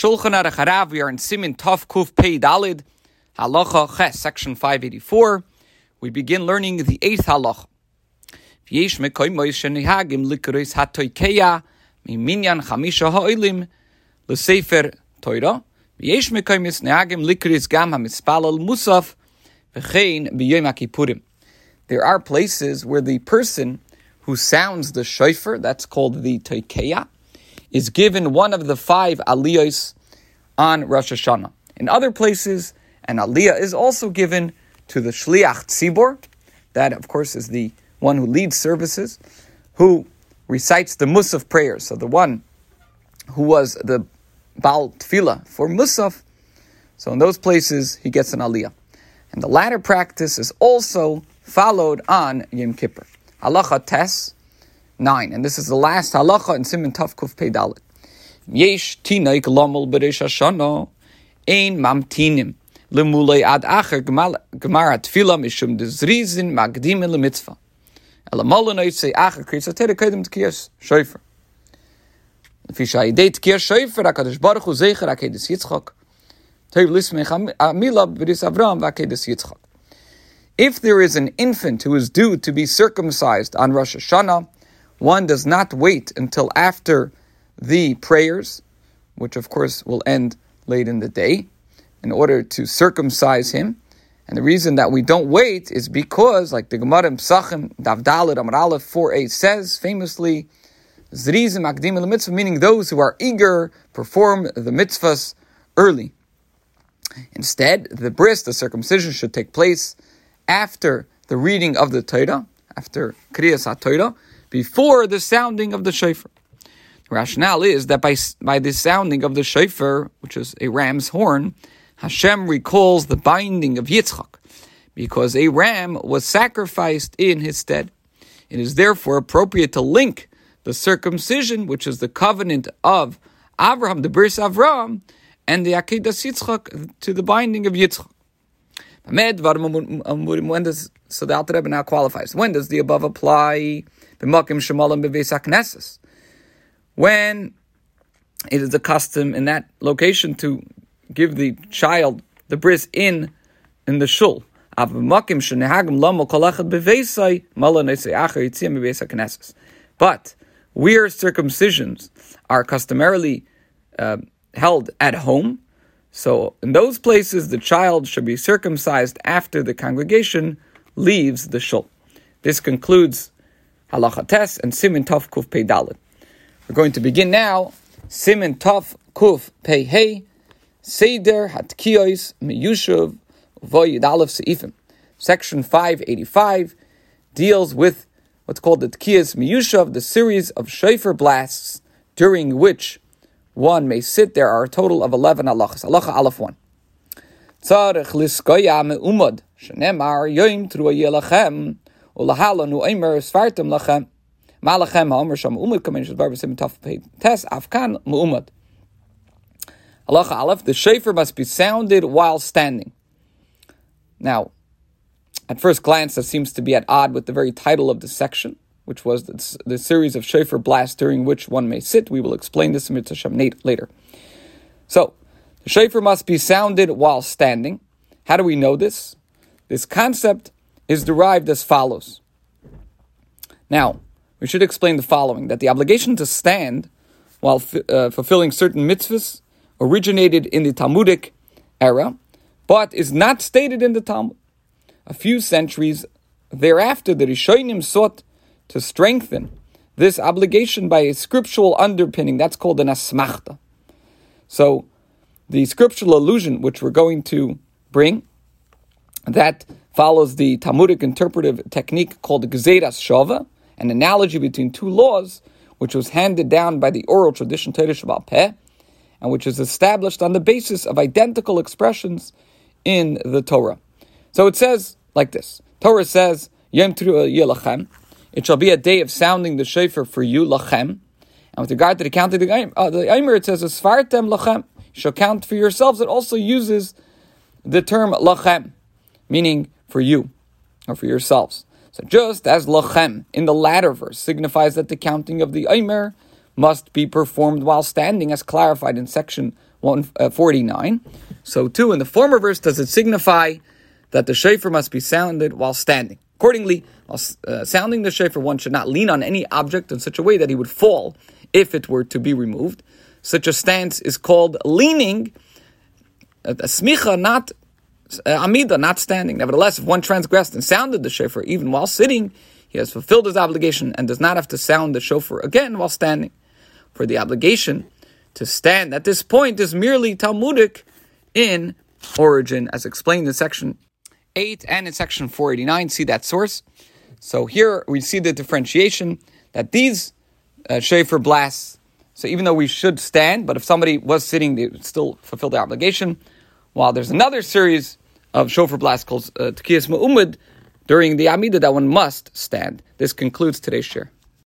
Shulchan Aruch Harav, we are in Simin Tov Kuf Pei Dalid, Halacha Ches, section 584. We begin learning the eighth halacha. V'yesh mekoymois shenihagim likuris hatoikeya chamisha l'sefer. V'yesh likuris gam hamispalal musaf v'chein. There are places where the person who sounds the shofar, that's called the toikeya, is given one of the five aliyahs on Rosh Hashanah. In other places, an aliyah is also given to the shliach tzibor, that of course is the one who leads services, who recites the musaf prayers. So the one who was the Baal Tefillah for Musaf, so in those places he gets an aliyah. And the latter practice is also followed on Yom Kippur. Halacha Tes, 9. And this is the last halacha in Simon Tov Kuf Pei Dalet. Yesh tinaik lomel b'reish hashana, ein mamtinim, lemulei ad acher gemara tefila mishum dezrizin magdim le mitzvah. Ela molenoit say acher kriyas atere kedem tkiyas shoifer. Lefi shayidei tkiyas shoifer, HaKadosh Baruch Hu zeicher akedes Yitzchak. Teiv lismech amila b'ris Avram v'akedes Yitzchak. If there is an infant who is due to be circumcised on Rosh Hashanah, one does not wait until after the prayers, which of course will end late in the day, in order to circumcise him. And the reason that we don't wait is because, like the Gemara in Psachim, Daf Dalet Amar Aleph 4a says famously, Zrizim Akdim mitzvah, meaning those who are eager, perform the mitzvahs early. Instead, the bris, the circumcision, should take place after the reading of the Torah, after Kriyas HaTorah, before the sounding of the shofar. The rationale is that by, by the sounding of the shofar, which is a ram's horn, Hashem recalls the binding of Yitzchak, because a ram was sacrificed in his stead. It is therefore appropriate to link the circumcision, which is the covenant of Abraham, the Bris Avraham, and the Akedah Yitzchak to the binding of Yitzchak. When does so the Alter Rebbe now qualifies? When does the above apply? When it is a custom in that location to give the child the bris in in the shul. But where circumcisions are customarily uh, held at home, so in those places, the child should be circumcised after the congregation leaves the shul. This concludes Halacha Tes and Simin Tov Kuf Pei Dalet. We're going to begin now Simin Tov Kuf Pei Hey Seder Hatkiyos Meyushuv Voyid Aleph Seifim. Section 585 deals with what's called the Tkiyas Miyushav, the series of shofar blasts during which one may sit. There are a total of 11 halachas. Halacha Aleph 1. Tzarech liskoya me'umad, shenemar yoim truwa yelachem, ulahalanu eimer svartem lachem, malachem ha'omer sham umad kamen shadbar b'sim taf pei tes afkan me'umad. Halacha Aleph, the shofar must be sounded while standing. Now, at first glance, that seems to be at odd with the very title of the section which was the, the series of shofar blasts during which one may sit. We will explain this in Mitzvah later. So, the shofar must be sounded while standing. How do we know this? This concept is derived as follows. Now, we should explain the following that the obligation to stand while uh, fulfilling certain mitzvahs originated in the Talmudic era, but is not stated in the Talmud. A few centuries thereafter, the Rishonim sought to strengthen this obligation by a scriptural underpinning. That's called an asmachta. So, the scriptural allusion, which we're going to bring, that follows the Talmudic interpretive technique called Gezeras Shava, an analogy between two laws, which was handed down by the oral tradition Shebaal Peh, and which is established on the basis of identical expressions in the Torah. So it says like this Torah says, Yom Yelachem, it shall be a day of sounding the shofar for you, lachem. And with regard to the count of the Aimer, uh, it says, Asfartem lachem. You shall count for yourselves. It also uses the term lachem, meaning for you, or for yourselves. So just as lachem in the latter verse signifies that the counting of the Aimer must be performed while standing, as clarified in section 149. Uh, so, too, in the former verse, does it signify that the shofar must be sounded while standing? Accordingly, while uh, sounding the shofar, one should not lean on any object in such a way that he would fall if it were to be removed. Such a stance is called leaning, a smicha, not uh, amida, not standing. Nevertheless, if one transgressed and sounded the shofar even while sitting, he has fulfilled his obligation and does not have to sound the shofar again while standing. For the obligation to stand at this point is merely Talmudic in origin, as explained in section 8 and in section 489. See that source. So here we see the differentiation that these uh, shofar blasts, so even though we should stand, but if somebody was sitting, they would still fulfill the obligation. While there's another series of shofar blasts called uh, Tekiyas Mu'umid during the Amida that one must stand. This concludes today's share.